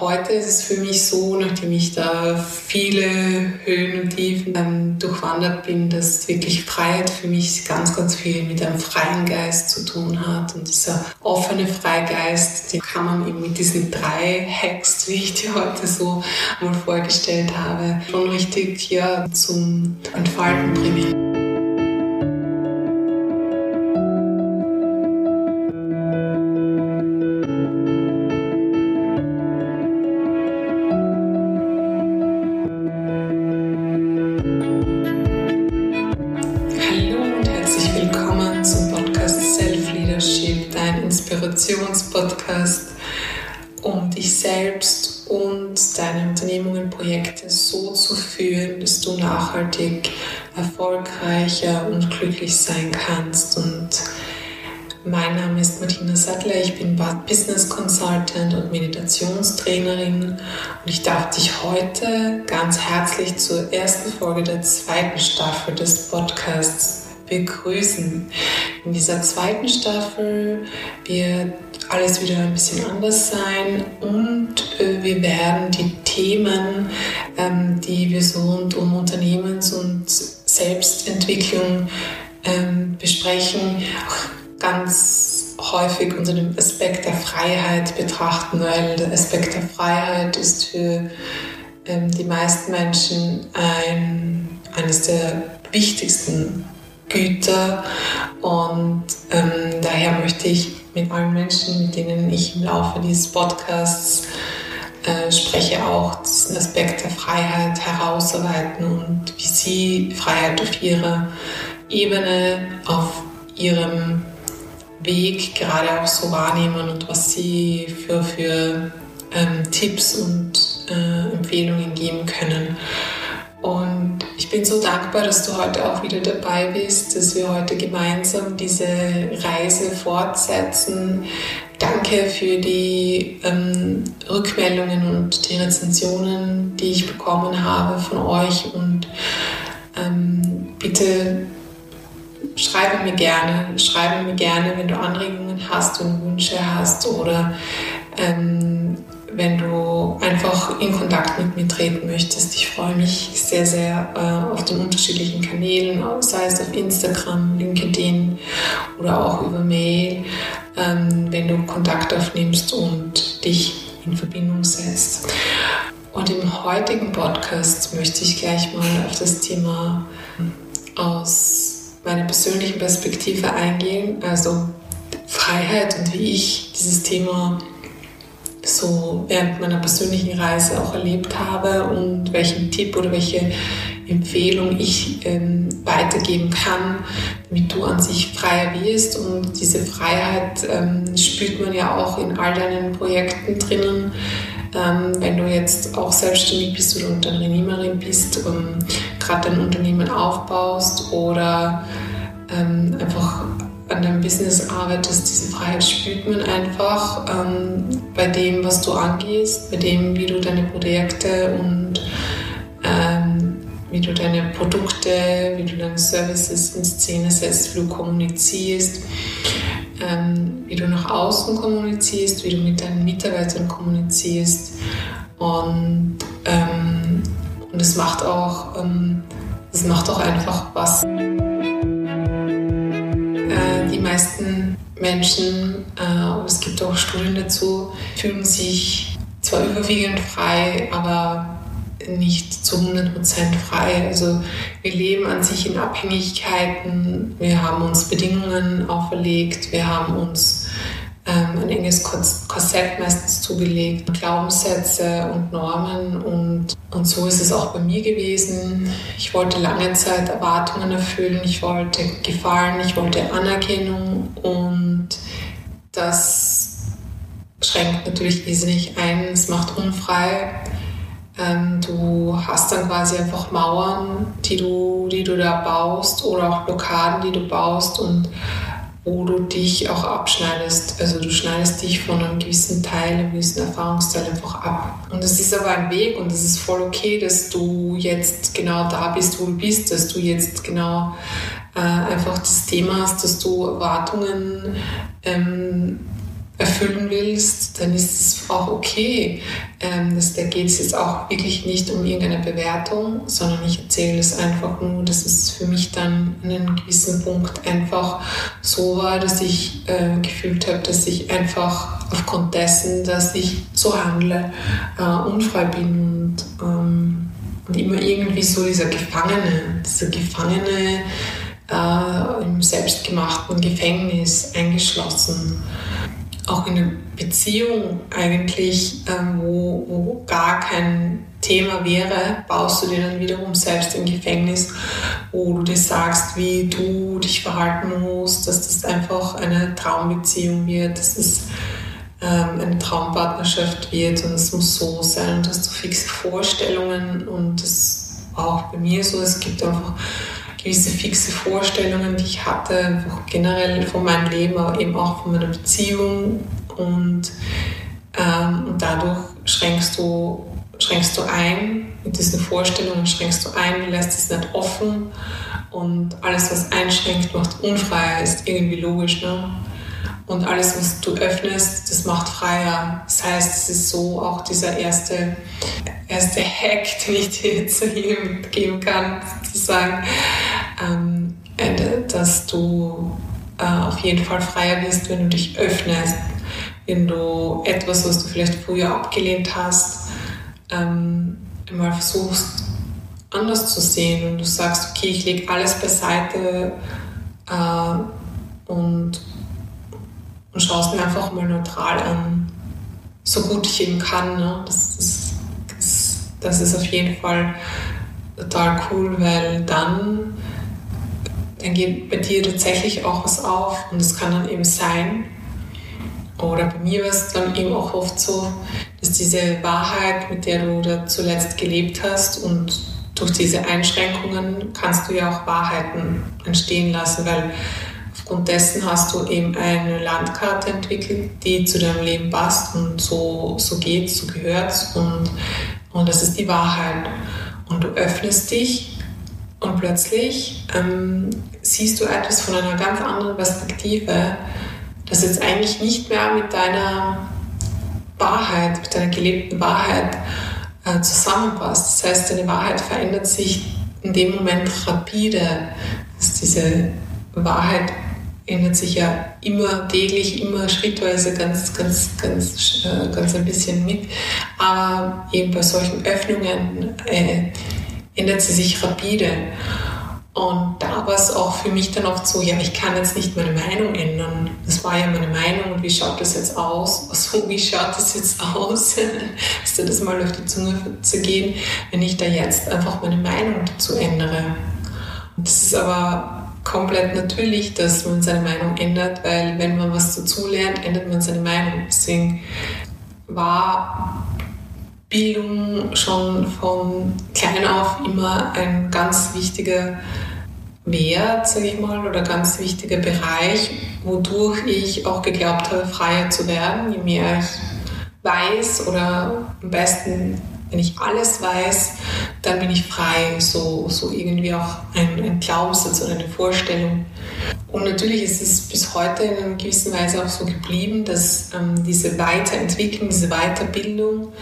Heute ist es für mich so, nachdem ich da viele Höhen und Tiefen dann durchwandert bin, dass wirklich Freiheit für mich ganz, ganz viel mit einem freien Geist zu tun hat. Und dieser offene Freigeist, den kann man eben mit diesen drei Hacks, wie ich dir heute so mal vorgestellt habe, schon richtig ja, zum Entfalten bringen. Um dich selbst und deine Unternehmungen, Projekte so zu führen, dass du nachhaltig erfolgreicher und glücklich sein kannst. Und mein Name ist Martina Sattler, ich bin Business Consultant und Meditationstrainerin und ich darf dich heute ganz herzlich zur ersten Folge der zweiten Staffel des Podcasts begrüßen. In dieser zweiten Staffel wird alles wieder ein bisschen anders sein und äh, wir werden die Themen, ähm, die wir so rund um Unternehmens- und Selbstentwicklung ähm, besprechen, auch ganz häufig unter dem Aspekt der Freiheit betrachten, weil der Aspekt der Freiheit ist für ähm, die meisten Menschen ein, eines der wichtigsten Güter. Und ähm, daher möchte ich mit allen Menschen, mit denen ich im Laufe dieses Podcasts äh, spreche, auch diesen Aspekt der Freiheit herausarbeiten und wie sie Freiheit auf ihrer Ebene, auf ihrem Weg gerade auch so wahrnehmen und was sie für, für ähm, Tipps und äh, Empfehlungen geben können. Und ich bin so dankbar, dass du heute auch wieder dabei bist, dass wir heute gemeinsam diese Reise fortsetzen. Danke für die ähm, Rückmeldungen und die Rezensionen, die ich bekommen habe von euch. Und ähm, bitte schreibe mir gerne, schreibe mir gerne, wenn du Anregungen hast und Wünsche hast oder ähm, wenn du einfach in Kontakt mit mir treten möchtest. Ich freue mich sehr, sehr äh, auf den unterschiedlichen Kanälen, sei es auf Instagram, LinkedIn oder auch über Mail, ähm, wenn du Kontakt aufnimmst und dich in Verbindung setzt. Und im heutigen Podcast möchte ich gleich mal auf das Thema aus meiner persönlichen Perspektive eingehen, also Freiheit und wie ich dieses Thema so während meiner persönlichen Reise auch erlebt habe und welchen Tipp oder welche Empfehlung ich ähm, weitergeben kann, damit du an sich freier wirst. Und diese Freiheit ähm, spürt man ja auch in all deinen Projekten drinnen. Ähm, wenn du jetzt auch selbstständig bist oder Unternehmerin bist, ähm, gerade dein Unternehmen aufbaust oder ähm, einfach an deinem Business arbeitest, diese Freiheit spürt man einfach ähm, bei dem, was du angehst, bei dem, wie du deine Projekte und ähm, wie du deine Produkte, wie du deine Services in Szene setzt, wie du kommunizierst, ähm, wie du nach außen kommunizierst, wie du mit deinen Mitarbeitern kommunizierst. Und, ähm, und es macht auch, ähm, es macht auch einfach was Menschen, äh, es gibt auch Studien dazu, fühlen sich zwar überwiegend frei, aber nicht zu 100% frei. Also wir leben an sich in Abhängigkeiten, wir haben uns Bedingungen auferlegt, wir haben uns ähm, ein enges Korsett meistens zugelegt, Glaubenssätze und Normen. Und, und so ist es auch bei mir gewesen. Ich wollte lange Zeit Erwartungen erfüllen, ich wollte gefallen, ich wollte Anerkennung. Und das schränkt natürlich wesentlich ein, es macht unfrei. Ähm, du hast dann quasi einfach Mauern, die du, die du da baust oder auch Blockaden, die du baust und wo du dich auch abschneidest. Also du schneidest dich von einem gewissen Teil, einem gewissen Erfahrungsteil einfach ab. Und es ist aber ein Weg und es ist voll okay, dass du jetzt genau da bist, wo du bist, dass du jetzt genau äh, einfach das Thema hast, dass du Erwartungen ähm, erfüllen willst, dann ist es auch okay. Ähm, das, da geht es jetzt auch wirklich nicht um irgendeine Bewertung, sondern ich erzähle es einfach nur, dass es für mich dann an einem gewissen Punkt einfach so war, dass ich äh, gefühlt habe, dass ich einfach aufgrund dessen, dass ich so handle, äh, unfrei bin und, ähm, und immer irgendwie so dieser Gefangene, dieser Gefangene äh, im selbstgemachten Gefängnis eingeschlossen. Auch in einer Beziehung eigentlich, ähm, wo, wo gar kein Thema wäre, baust du dir dann wiederum selbst im Gefängnis, wo du dir sagst, wie du dich verhalten musst, dass das einfach eine Traumbeziehung wird, dass es ähm, eine Traumpartnerschaft wird. Und es muss so sein hast du fixe Vorstellungen und das war auch bei mir so, es gibt einfach gewisse fixe Vorstellungen, die ich hatte, einfach generell von meinem Leben, aber eben auch von meiner Beziehung. Und, ähm, und dadurch schränkst du, schränkst du ein, mit diesen Vorstellungen schränkst du ein, lässt es nicht offen. Und alles, was einschränkt, macht unfreier, ist irgendwie logisch. Ne? Und alles, was du öffnest, das macht freier. Das heißt, es ist so auch dieser erste, erste Hack, den ich dir zu jedem geben kann, sozusagen, ähm, äh, dass du äh, auf jeden Fall freier wirst, wenn du dich öffnest, wenn du etwas, was du vielleicht früher abgelehnt hast, ähm, mal versuchst anders zu sehen und du sagst, okay, ich lege alles beiseite äh, und und schaue es mir einfach mal neutral an, so gut ich eben kann. Ne? Das, das, das ist auf jeden Fall total cool, weil dann, dann geht bei dir tatsächlich auch was auf und es kann dann eben sein, oder bei mir war es dann eben auch oft so, dass diese Wahrheit, mit der du da zuletzt gelebt hast und durch diese Einschränkungen kannst du ja auch Wahrheiten entstehen lassen, weil Aufgrund dessen hast du eben eine Landkarte entwickelt, die zu deinem Leben passt und so, so geht, so gehört und, und das ist die Wahrheit. Und du öffnest dich und plötzlich ähm, siehst du etwas von einer ganz anderen Perspektive, das jetzt eigentlich nicht mehr mit deiner Wahrheit, mit deiner gelebten Wahrheit äh, zusammenpasst. Das heißt, deine Wahrheit verändert sich in dem Moment rapide, dass diese Wahrheit ändert sich ja immer täglich, immer schrittweise ganz, ganz, ganz, äh, ganz ein bisschen mit. Aber eben bei solchen Öffnungen äh, ändert sie sich rapide. Und da war es auch für mich dann oft so, ja, ich kann jetzt nicht meine Meinung ändern. Das war ja meine Meinung und wie schaut das jetzt aus? So, wie schaut das jetzt aus? ist dir das mal auf die Zunge zu gehen, wenn ich da jetzt einfach meine Meinung dazu ändere? Und das ist aber komplett natürlich, dass man seine Meinung ändert, weil wenn man was dazu lernt, ändert man seine Meinung. Deswegen war Bildung schon von klein auf immer ein ganz wichtiger Wert, sage ich mal, oder ganz wichtiger Bereich, wodurch ich auch geglaubt habe, freier zu werden. Je mehr ich weiß oder am besten wenn ich alles weiß, dann bin ich frei. So, so irgendwie auch ein, ein Glaubenssatz oder eine Vorstellung. Und natürlich ist es bis heute in einer gewissen Weise auch so geblieben, dass ähm, diese Weiterentwicklung, diese Weiterbildung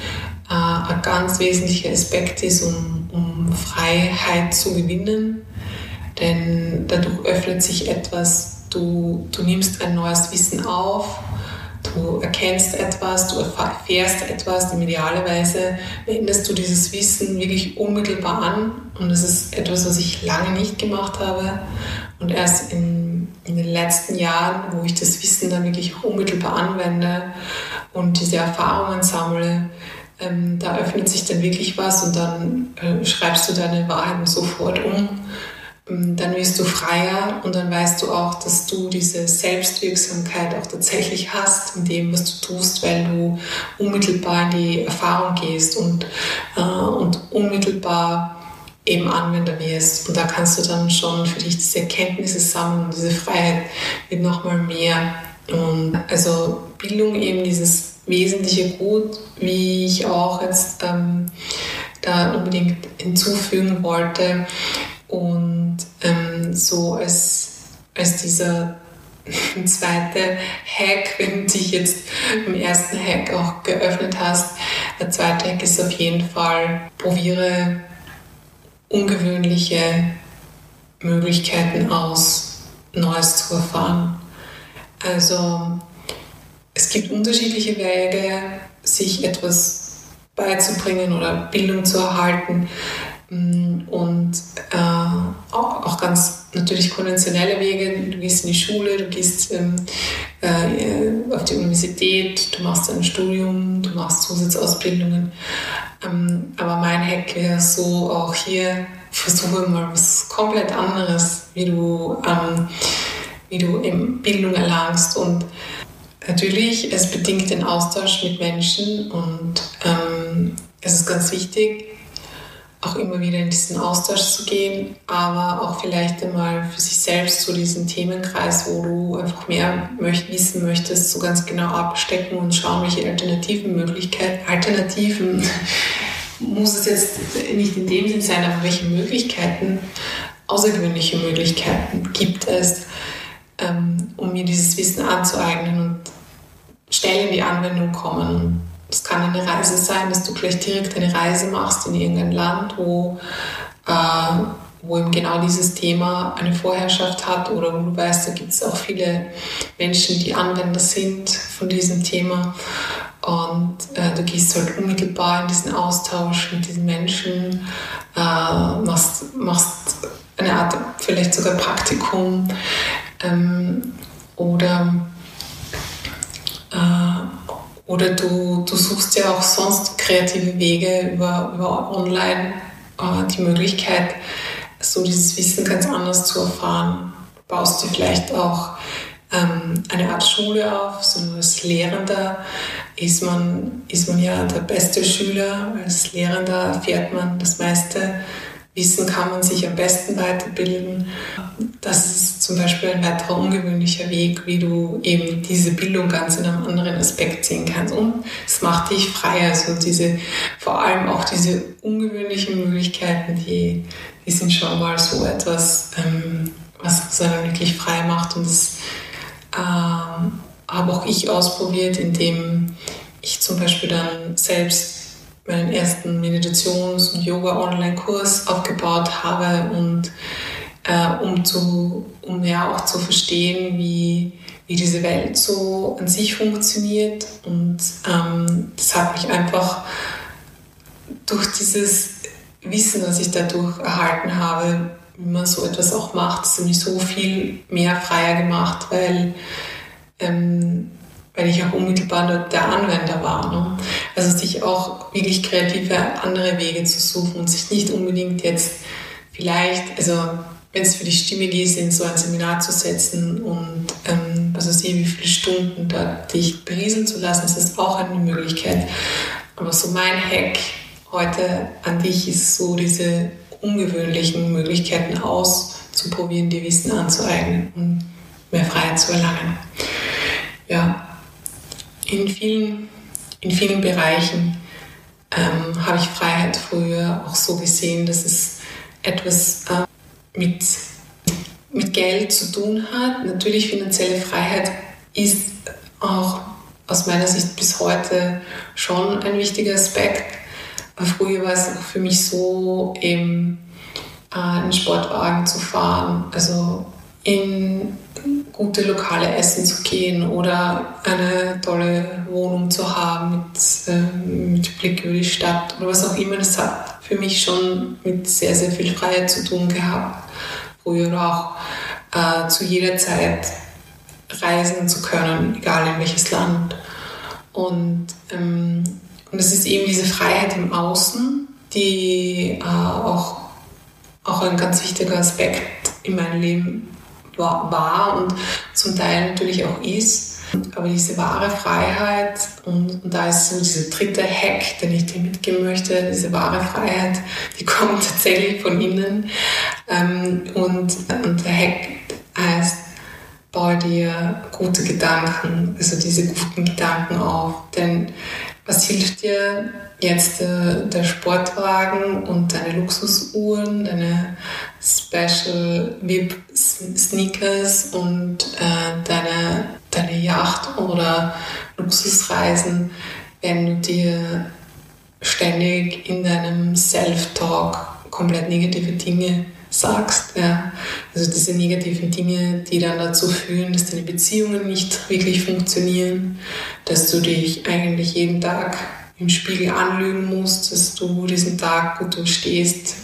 äh, ein ganz wesentlicher Aspekt ist, um, um Freiheit zu gewinnen. Denn dadurch öffnet sich etwas, du, du nimmst ein neues Wissen auf Du erkennst etwas, du erfährst etwas, idealerweise wendest du dieses Wissen wirklich unmittelbar an. Und das ist etwas, was ich lange nicht gemacht habe. Und erst in, in den letzten Jahren, wo ich das Wissen dann wirklich unmittelbar anwende und diese Erfahrungen sammle, ähm, da öffnet sich dann wirklich was und dann äh, schreibst du deine Wahrheit sofort um ähm, dann wirst du freier und dann weißt du auch, dass du diese Selbstwirksamkeit auch tatsächlich hast in dem, was du tust, weil du unmittelbar in die Erfahrung gehst und, äh, und unmittelbar eben Anwender wirst. Und da kannst du dann schon für dich diese Erkenntnisse sammeln und diese Freiheit wird nochmal mehr. Und also Bildung eben dieses wesentliche Gut, wie ich auch jetzt ähm, da unbedingt hinzufügen wollte, und ähm, so als, als dieser ein zweiter Hack, wenn du dich jetzt im ersten Hack auch geöffnet hast, der zweite Hack ist auf jeden Fall, probiere ungewöhnliche Möglichkeiten aus, Neues zu erfahren. Also es gibt unterschiedliche Wege, sich etwas beizubringen oder Bildung zu erhalten. Mm, und äh, auch, auch, ganz natürlich konventionelle Wege. Du gehst in die Schule, du gehst ähm, äh, auf die Universität, du machst ein Studium, du machst Zusatzausbildungen. Ähm, aber mein Hack wäre so auch hier, versuche mal was komplett anderes, wie du, ähm, wie du eben Bildung erlangst und Natürlich, es bedingt den Austausch mit Menschen und ähm, es ist ganz wichtig, auch immer wieder in diesen Austausch zu gehen, aber auch vielleicht einmal für sich selbst so diesen Themenkreis, wo du einfach mehr möcht wissen möchtest, so ganz genau abstecken und schauen, welche alternativen Möglichkeiten, Alternativen muss es jetzt nicht in dem Sinn sein, aber welche Möglichkeiten, außergewöhnliche Möglichkeiten gibt es, ähm, um mir dieses Wissen anzueignen schnell in die Anwendung kommen. Es kann eine Reise sein, dass du gleich direkt eine Reise machst in irgendein Land, wo, äh, wo eben genau dieses Thema eine Vorherrschaft hat oder wo du weißt, da gibt es auch viele Menschen, die Anwender sind von diesem Thema. Und äh, du gehst halt unmittelbar in diesen Austausch mit diesen Menschen, äh, machst, machst eine Art vielleicht sogar Praktikum ähm, oder oder du, du suchst ja auch sonst kreative Wege über, über online äh, die Möglichkeit, so dieses Wissen ganz anders zu erfahren. Du baust dir vielleicht auch ähm, eine Art Schule auf, so als Lehrender ist man, ist man ja der beste Schüler. Als Lehrender erfährt man das meiste Wissen kann man sich am besten weiterbilden. Das ist zum Beispiel ein weiterer ungewöhnlicher Weg, wie du eben diese Bildung ganz in einem anderen Aspekt sehen kannst. Und es macht dich frei. Also diese, vor allem auch diese ungewöhnlichen Möglichkeiten, die, die sind schon mal so etwas, ähm, was einen wirklich frei macht. Und das ähm, habe auch ich ausprobiert, indem ich zum Beispiel dann selbst meinen ersten Meditations- und Yoga-Online-Kurs aufgebaut habe und äh, um, zu, um ja auch zu verstehen, wie, wie diese Welt so an sich funktioniert. Und ähm, das hat mich einfach durch dieses Wissen, das ich dadurch erhalten habe, wie man so etwas auch macht, hat mich so viel mehr freier gemacht, weil ähm, weil ich auch unmittelbar dort der Anwender war. Ne? Also sich auch wirklich kreative andere Wege zu suchen und sich nicht unbedingt jetzt vielleicht, also wenn es für die Stimme geht, in so ein Seminar zu setzen und ähm, was weiß ich, wie viele Stunden da dich berieseln zu lassen, das ist auch eine Möglichkeit. Aber so mein Hack heute an dich ist so diese ungewöhnlichen Möglichkeiten auszuprobieren, dir Wissen anzueignen und mehr Freiheit zu erlangen. Ja, in vielen, in vielen Bereichen ähm, habe ich Freiheit früher auch so gesehen, dass es etwas äh, mit, mit Geld zu tun hat. Natürlich finanzielle Freiheit ist auch aus meiner Sicht bis heute schon ein wichtiger Aspekt. Früher war es auch für mich so, eben äh, einen Sportwagen zu fahren, also in gute Lokale essen zu gehen oder eine tolle Wohnung zu haben mit, äh, mit Blick über die Stadt oder was auch immer. Das hat für mich schon mit sehr, sehr viel Freiheit zu tun gehabt. Früher auch äh, zu jeder Zeit reisen zu können, egal in welches Land. Und, ähm, und es ist eben diese Freiheit im Außen, die äh, auch, auch ein ganz wichtiger Aspekt in meinem Leben war, und zum Teil natürlich auch ist. Aber diese wahre Freiheit, und, und, da ist so dieser dritte Hack, den ich dir mitgeben möchte, diese wahre Freiheit, die kommt tatsächlich von innen. Ähm, und, und der Hack heißt, baue dir gute Gedanken, also diese guten Gedanken auf. Denn Was hilft dir jetzt äh, der Sportwagen und deine Luxusuhren, deine Special VIP Sneakers und äh, deine, deine Yacht oder Luxusreisen, wenn du dir ständig in deinem Self-Talk komplett negative Dinge sagst. Ja. Also diese negativen Dinge, die dann dazu führen, dass deine Beziehungen nicht wirklich funktionieren, dass du dich eigentlich jeden Tag im Spiegel anlügen musst, dass du diesen Tag gut durchstehst,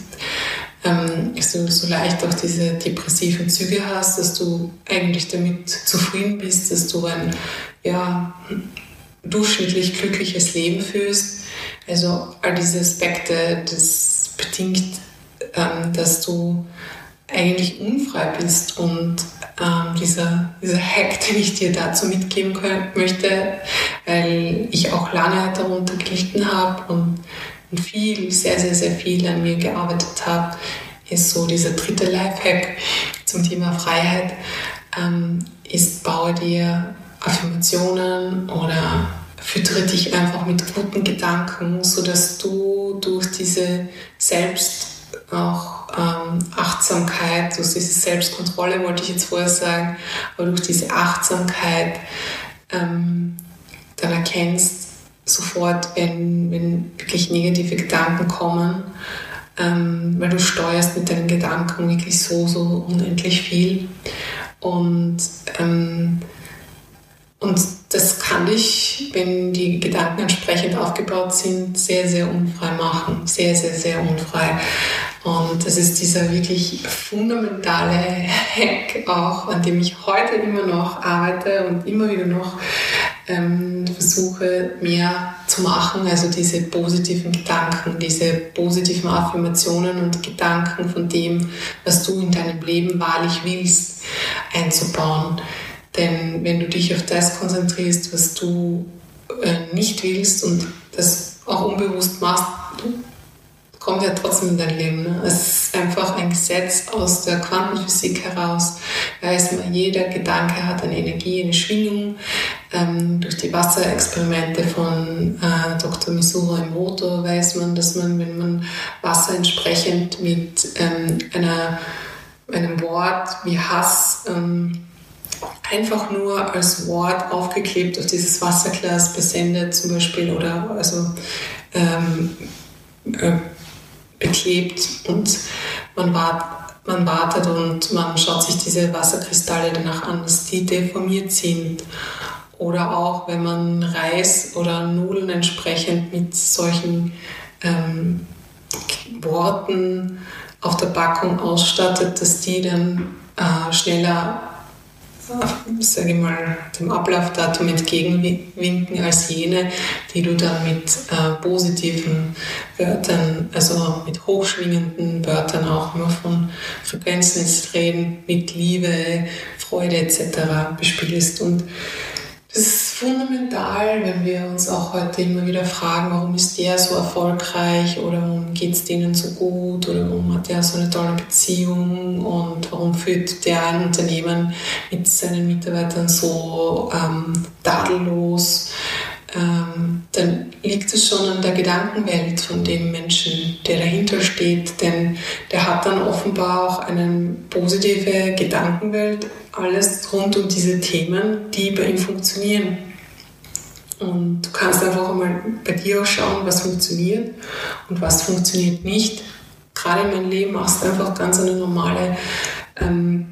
ähm, dass du so leicht auch diese depressiven Züge hast, dass du eigentlich damit zufrieden bist, dass du ein ja, durchschnittlich glückliches Leben führst. Also all diese Aspekte, das bedingt ähm, dass du eigentlich unfrei bist. Und ähm, dieser, dieser Hack, den ich dir dazu mitgeben können, möchte, weil ich auch lange darunter gelitten habe und, und viel, sehr, sehr, sehr viel an mir gearbeitet habe, ist so dieser dritte Lifehack zum Thema Freiheit, ähm, ist, baue dir Affirmationen oder füttere dich einfach mit guten Gedanken, sodass du durch diese Selbst auch ähm, Achtsamkeit, durch diese Selbstkontrolle wollte ich jetzt vorher sagen, aber durch diese Achtsamkeit ähm, dann erkennst sofort, wenn, wenn wirklich negative Gedanken kommen, ähm, weil du steuerst mit deinen Gedanken wirklich so, so unendlich viel. Und, ähm, und das kann dich, wenn die Gedanken entsprechend aufgebaut sind, sehr, sehr unfrei machen. Sehr, sehr, sehr unfrei. Und das ist dieser wirklich fundamentale Hack auch, an dem ich heute immer noch arbeite und immer wieder noch ähm, versuche, mehr zu machen. Also diese positiven Gedanken, diese positiven Affirmationen und Gedanken von dem, was du in deinem Leben wahrlich willst, einzubauen. Denn wenn du dich auf das konzentrierst, was du äh, nicht willst und das auch unbewusst machst, kommt ja trotzdem in dein Leben. Ne? Es ist einfach ein Gesetz aus der Quantenphysik heraus. Weiß man, jeder Gedanke hat eine Energie, eine Schwingung. Ähm, durch die Wasserexperimente von äh, Dr. Misura Emoto weiß man, dass man, wenn man Wasser entsprechend mit ähm, einer, einem Wort wie Hass ähm, einfach nur als Wort aufgeklebt auf dieses Wasserglas besendet zum Beispiel oder also ähm, äh, beklebt und man, wart, man wartet und man schaut sich diese Wasserkristalle danach an, dass die deformiert sind. Oder auch wenn man Reis oder Nudeln entsprechend mit solchen ähm, Worten auf der Packung ausstattet, dass die dann äh, schneller sage ich mal, dem Ablaufdatum entgegenwinken als jene, die du dann mit äh, positiven Wörtern, also mit hochschwingenden Wörtern auch immer von Frequenzen reden, mit Liebe, Freude etc. bespielst. Und das ist fundamental, wenn wir uns auch heute immer wieder fragen, warum ist der so erfolgreich oder warum geht es denen so gut oder warum hat der so eine tolle Beziehung und warum führt der ein Unternehmen mit seinen Mitarbeitern so ähm, tadellos ähm, dann liegt es schon an der Gedankenwelt von dem Menschen, der dahinter steht, denn der hat dann offenbar auch eine positive Gedankenwelt, alles rund um diese Themen, die bei ihm funktionieren. Und du kannst einfach mal bei dir auch schauen, was funktioniert und was funktioniert nicht. Gerade in meinem Leben machst du einfach ganz eine normale ähm,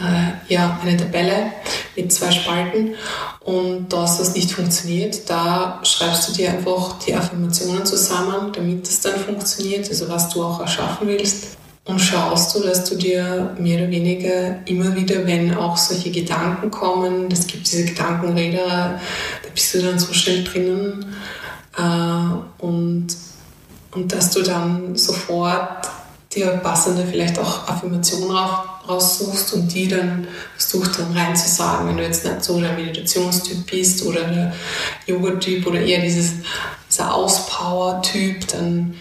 äh, ja, eine Tabelle mit zwei Spalten und das, nicht funktioniert, da schreibst du dir einfach die Affirmationen zusammen, damit es dann funktioniert, also was du auch erschaffen willst. Und schaust du, dass du dir mehr oder weniger immer wieder, wenn auch solche Gedanken kommen, es gibt diese Gedankenräder, da bist du dann so schnell drinnen äh, und, und dass du dann sofort dir passende vielleicht auch Affirmationen raussuchst und die dann versuchst dann reinzusagen, wenn du jetzt nicht so der Meditationstyp bist oder der Yoga-Typ oder eher dieses, dieser Auspower-Typ, dann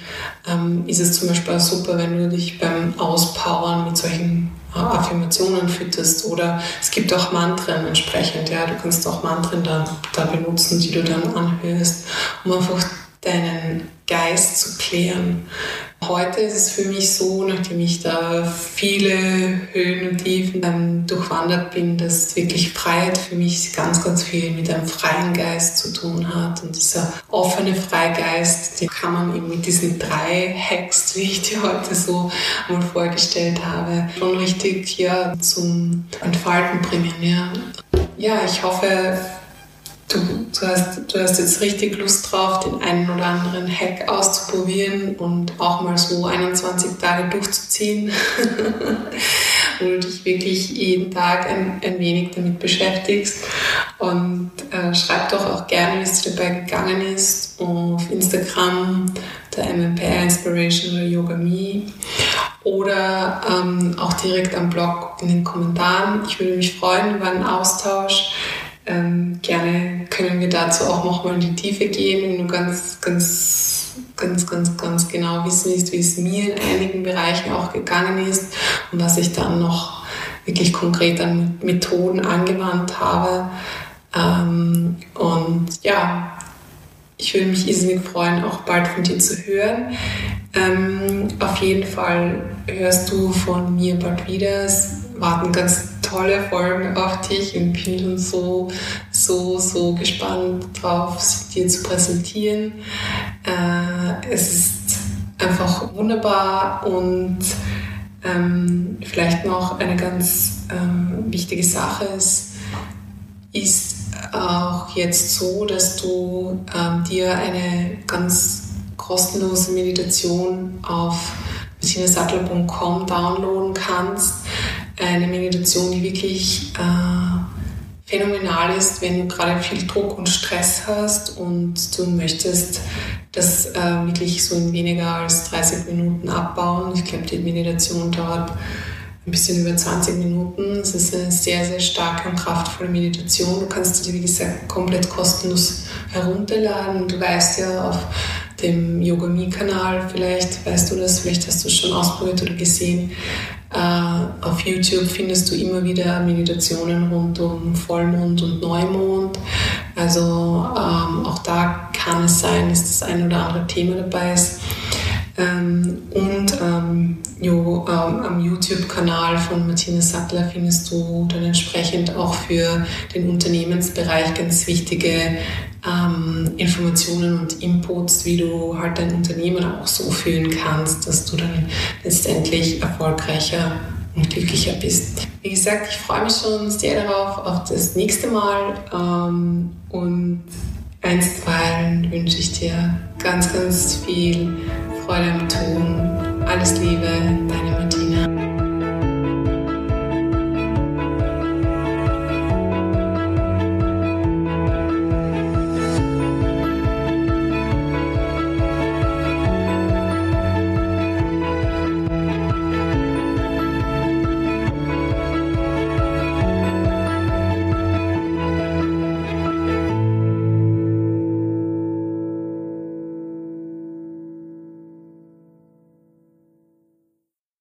ähm, ist es zum Beispiel auch super, wenn du dich beim Auspowern mit solchen äh, Affirmationen fütterst oder es gibt auch Mantren entsprechend. Ja, du kannst auch Mantren da, da benutzen, die du dann anhörst, um einfach deinen Geist zu klären. Heute ist es für mich so, nachdem ich da viele Höhen und Tiefen durchwandert bin, dass wirklich Freiheit für mich ganz, ganz viel mit einem freien Geist zu tun hat. Und dieser offene Freigeist, den kann man eben mit diesen drei Hacks, wie ich dir heute so mal vorgestellt habe, schon richtig ja, zum Entfalten bringen. Ja, ja ich hoffe, Du, du, hast, du hast jetzt richtig Lust drauf, den einen oder anderen Hack auszuprobieren und auch mal so 21 Tage durchzuziehen, wo du dich wirklich jeden Tag ein, ein wenig damit beschäftigst. Und äh, schreib doch auch gerne, wie es dir dabei gegangen ist, auf Instagram, der MMPR Inspiration oder Yoga Me oder ähm, auch direkt am Blog in den Kommentaren. Ich würde mich freuen über einen Austausch. Ähm, gerne können wir dazu auch nochmal in die Tiefe gehen, wenn du ganz, ganz, ganz, ganz, ganz genau wissen willst, wie es mir in einigen Bereichen auch gegangen ist und was ich dann noch wirklich konkret an Methoden angewandt habe. Ähm, und ja, ich würde mich irrsinnig freuen, auch bald von dir zu hören. Ähm, auf jeden Fall hörst du von mir bald wieder. Es warten ganz tolle Folgen auf dich und bin so, so, so gespannt drauf, sie dir zu präsentieren. Äh, es ist einfach wunderbar und ähm, vielleicht noch eine ganz ähm, wichtige Sache ist, ist auch jetzt so, dass du ähm, dir eine ganz kostenlose Meditation auf bettina downloaden kannst eine Meditation, die wirklich äh, phänomenal ist, wenn du gerade viel Druck und Stress hast und du möchtest das äh, wirklich so in weniger als 30 Minuten abbauen. Ich glaube, die Meditation dauert ein bisschen über 20 Minuten. Es ist eine sehr, sehr starke und kraftvolle Meditation. Du kannst die, wie gesagt, komplett kostenlos herunterladen. Du weißt ja auf dem Yoga-Me-Kanal, vielleicht weißt du das, vielleicht hast du es schon ausprobiert oder gesehen, äh, auf YouTube findest du immer wieder Meditationen rund um Vollmond und Neumond. Also ähm, auch da kann es sein, dass das ein oder andere Thema dabei ist. Ähm, und ähm, jo, ähm, am YouTube-Kanal von Martina Sattler findest du dann entsprechend auch für den Unternehmensbereich ganz wichtige ähm, Informationen und Inputs, wie du halt dein Unternehmen auch so führen kannst, dass du dann letztendlich erfolgreicher und glücklicher bist. Wie gesagt, ich freue mich schon sehr darauf, auf das nächste Mal ähm, und einstweilen wünsche ich dir ganz, ganz viel Freude am Tun. Alles Liebe, deine Martina.